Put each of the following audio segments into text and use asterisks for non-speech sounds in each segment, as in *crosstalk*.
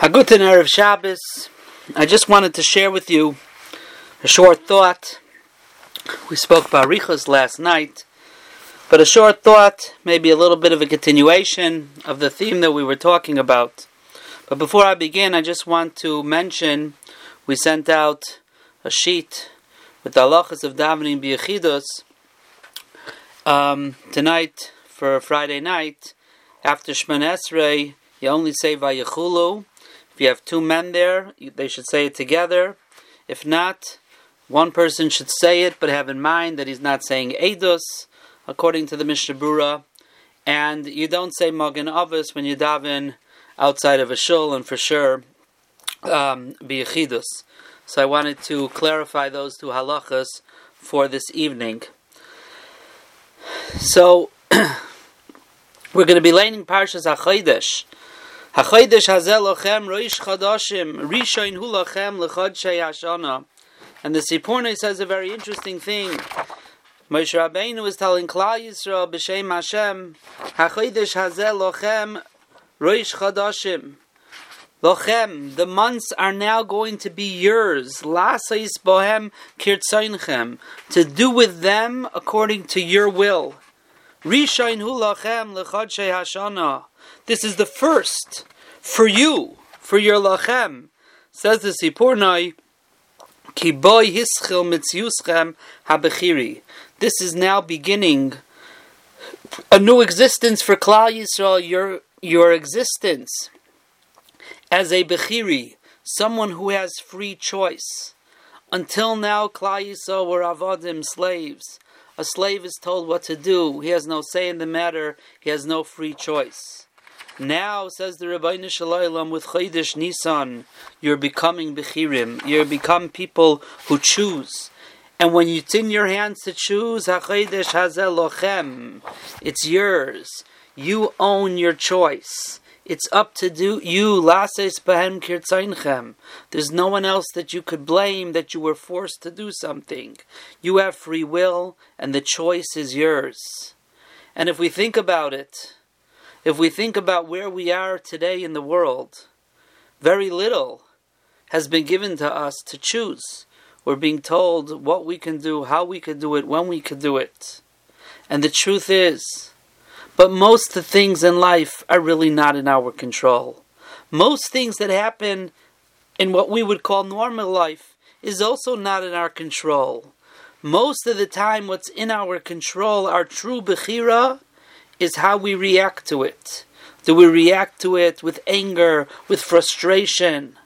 Haguten Erev Shabbos. I just wanted to share with you a short thought. We spoke about Richas last night, but a short thought, maybe a little bit of a continuation of the theme that we were talking about. But before I begin, I just want to mention we sent out a sheet with the halachas of davening biyachidus um, tonight for Friday night after Shemon Esrei. You only say Vayachulu if you have two men there, they should say it together. If not, one person should say it, but have in mind that he's not saying Eidos, according to the Mishnah Berurah. And you don't say Magen Avos when you daven outside of a shul, and for sure, um, be So I wanted to clarify those two halachas for this evening. So, *clears throat* we're going to be learning Parshas HaChodesh. Hachodesh hazel lochem roish chadashim rishain hu lochem lechodshei. And the Sforno says a very interesting thing. Moshe Rabbeinu was telling Klal Yisrael b'shem Hashem, Hachodesh hazel lochem roish chadashim. Lochem, the months are now going to be yours. Lasais bohem kirtzoinchem, to do with them according to your will. Rishain hu lachem lechodshei hashana. This is the first for you, for your lachem. Says the Sforno, Ki boy hischil mitziuschem habechiri. This is now beginning a new existence for Klal Yisrael, your, your existence as a bechiri, someone who has free choice. Until now, Klal Yisrael were avodim, slaves. A slave is told what to do. He has no say in the matter. He has no free choice. Now, says the Rabbi Shalom, with Chodesh Nisan, you're becoming Bechirim. You're become people who choose. And when it's in your hands to choose, HaChodesh Hazel Lochem, it's yours. You own your choice. It's up to do you. There's no one else that you could blame that you were forced to do something. You have free will, and the choice is yours. And if we think about it, if we think about where we are today in the world, very little has been given to us to choose. We're being told what we can do, how we can do it, when we can do it. And the truth is, but most of the things in life are really not in our control. Most things that happen in what we would call normal life is also not in our control. Most of the time, what's in our control, our true Bechira, is how we react to it. Do we react to it with anger, with frustration?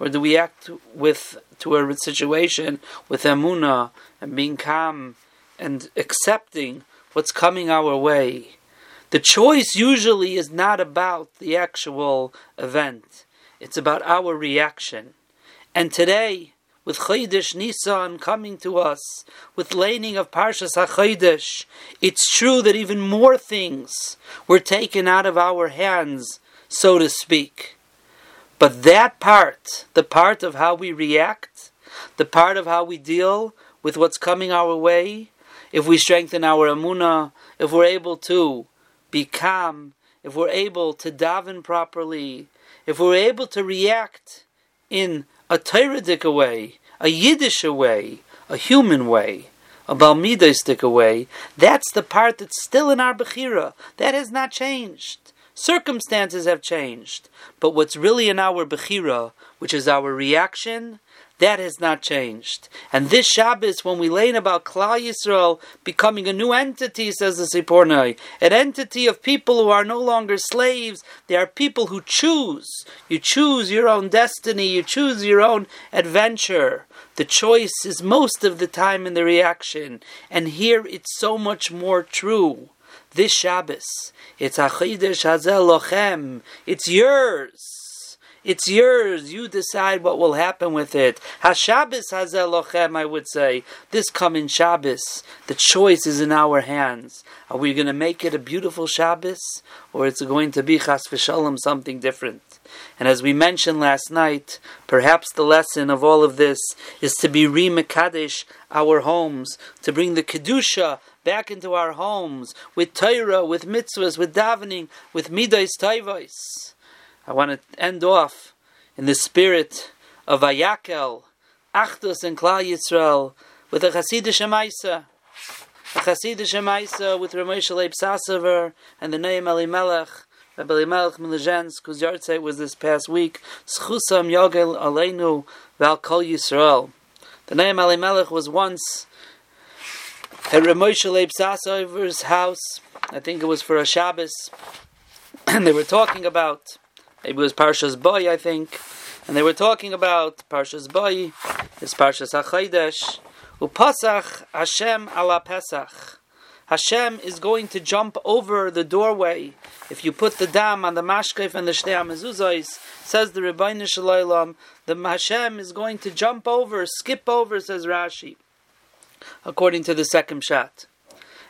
Or do we act with to a situation with emuna and being calm and accepting what's coming our way? The choice usually is not about the actual event, it's about our reaction. And today, with Chodesh Nisan coming to us, with laning of Parshas HaChodesh, it's true that even more things were taken out of our hands, so to speak. But that part, the part of how we react, the part of how we deal with what's coming our way, if we strengthen our amuna, if we're able to be calm, if we're able to daven properly, if we're able to react in a Toradic way, a Yiddish way, a human way, a Balmidistic way, that's the part that's still in our Bechira. That has not changed. Circumstances have changed. But what's really in our Bechira, which is our reaction, that has not changed. And this Shabbos, when we learn about Klal Yisrael becoming a new entity, says the Sforno, an entity of people who are no longer slaves, they are people who choose. You choose your own destiny, you choose your own adventure. The choice is most of the time in the reaction. And here it's so much more true. This Shabbos, it's Achidesh Hazel Lochem. It's yours. It's yours. You decide what will happen with it. Hashabbos hazelochem, I would say. This coming Shabbos, the choice is in our hands. Are we going to make it a beautiful Shabbos, or it's going to be chas v'shalom something different? And as we mentioned last night, perhaps the lesson of all of this is to be re-mekadesh our homes, to bring the kedusha back into our homes with Torah, with mitzvahs, with davening, with midas taivos. I want to end off in the spirit of Vayakel, Achdus and Klal Yisrael, with a Hasidic Maisa, a Hasidic Maisa with Ramesh Leib Sassover and the Noam Elimelech, Rabbi Elimelech Milazhensk, whose yahrzeit was this past week, Schusam Yogel Aleinu Val Kol Yisrael. The Noam Elimelech was once at Ramesh Leib Sassover's house, I think it was for a Shabbos, and *clears throat* they were talking about, it was Parshas Boy, I think, and they were talking about Parshas Boy, this Parshas HaChaydesh, Upasach Hashem ala Pesach. Hashem is going to jump over the doorway. If you put the dam on the mashkef and the shtei mezuzos, says the Rebbeinu Shalom, the Hashem is going to jump over, skip over, says Rashi, according to the second shot.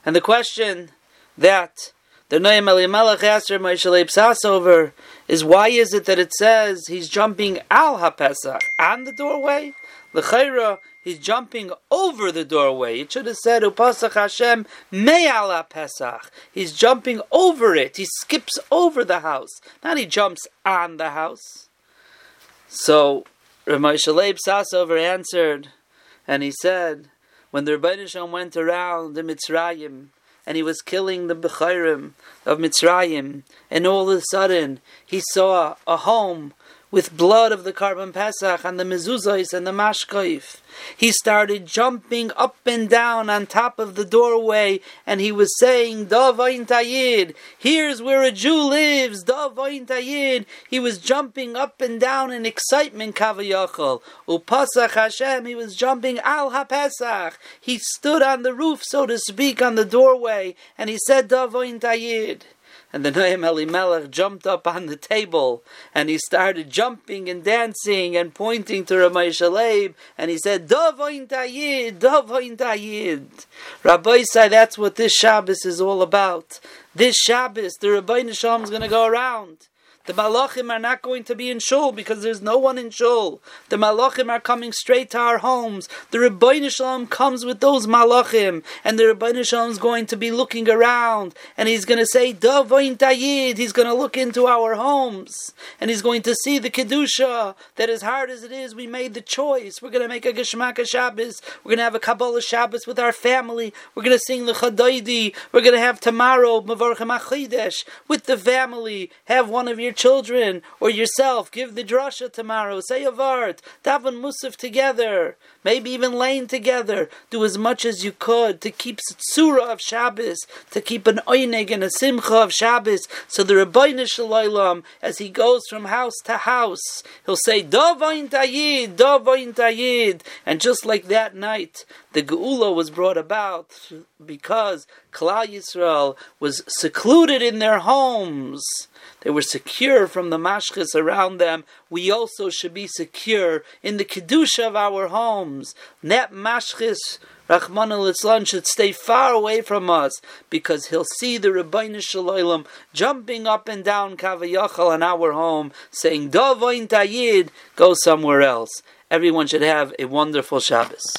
And the question that the Noam Elimelech asked Moshe over is why is it that it says he's jumping al HaPesach on the doorway? L'chayra, he's jumping over the doorway. It should have said Upasach Hashem me'ala Pesach. He's jumping over it. He skips over the house. Not he jumps on the house. So Ramosha Leib Sassover answered, and he said, when the Rebbeinu went around the Mitzrayim, and he was killing the Bechirim of Mitzrayim, and all of a sudden he saw a home with blood of the Karban Pesach and the mezuzahs and the mashkoif. He started jumping up and down on top of the doorway, and he was saying, Davain Tayid, here's where a Jew lives, Davain Tayid. He was jumping up and down in excitement, Kavayachal. Upasach Hashem, he was jumping Al HaPesach. He stood on the roof, so to speak, on the doorway, and he said, Davain Tayid. And the Noam Elimelech jumped up on the table and he started jumping and dancing and pointing to Ramay Shaleib and he said, Davoin Tayid, Davoin Tayid. Rabbi said that's what this Shabbos is all about. This Shabbos, the Rabbi Nisham is going to go around. The malachim are not going to be in shul because there's no one in shul. The malachim are coming straight to our homes. The Rebbeinu Shalom comes with those malachim, and the Rebbeinu Shalom is going to be looking around, and he's going to say, Davoin Tayid. He's going to look into our homes, and he's going to see the kedusha. That as hard as it is, we made the choice. We're going to make a Geshmaka Shabbos. We're going to have a Kabbalah Shabbos with our family. We're going to sing the Chadaidi. We're going to have tomorrow Mavarchem Achidesh with the family. Have one of your children or yourself, give the drasha tomorrow, say a vart, daven musaf together, maybe even laying together. Do as much as you could to keep surah of Shabbos, to keep an oineg and a simcha of Shabbos. So the Rabbeinu Shalom, as he goes from house to house, he'll say, Davain Tayid, Davain Tayid. And just like that night, the Geula was brought about because Klal Yisrael was secluded in their homes. They were secure from the mashchis around them. We also should be secure in the kedusha of our homes. Net mashchis Rahman al should stay far away from us because he'll see the Rabbeinu Shalom jumping up and down Kavayachal in our home, saying, Davoin Tayid, go somewhere else. Everyone should have a wonderful Shabbos.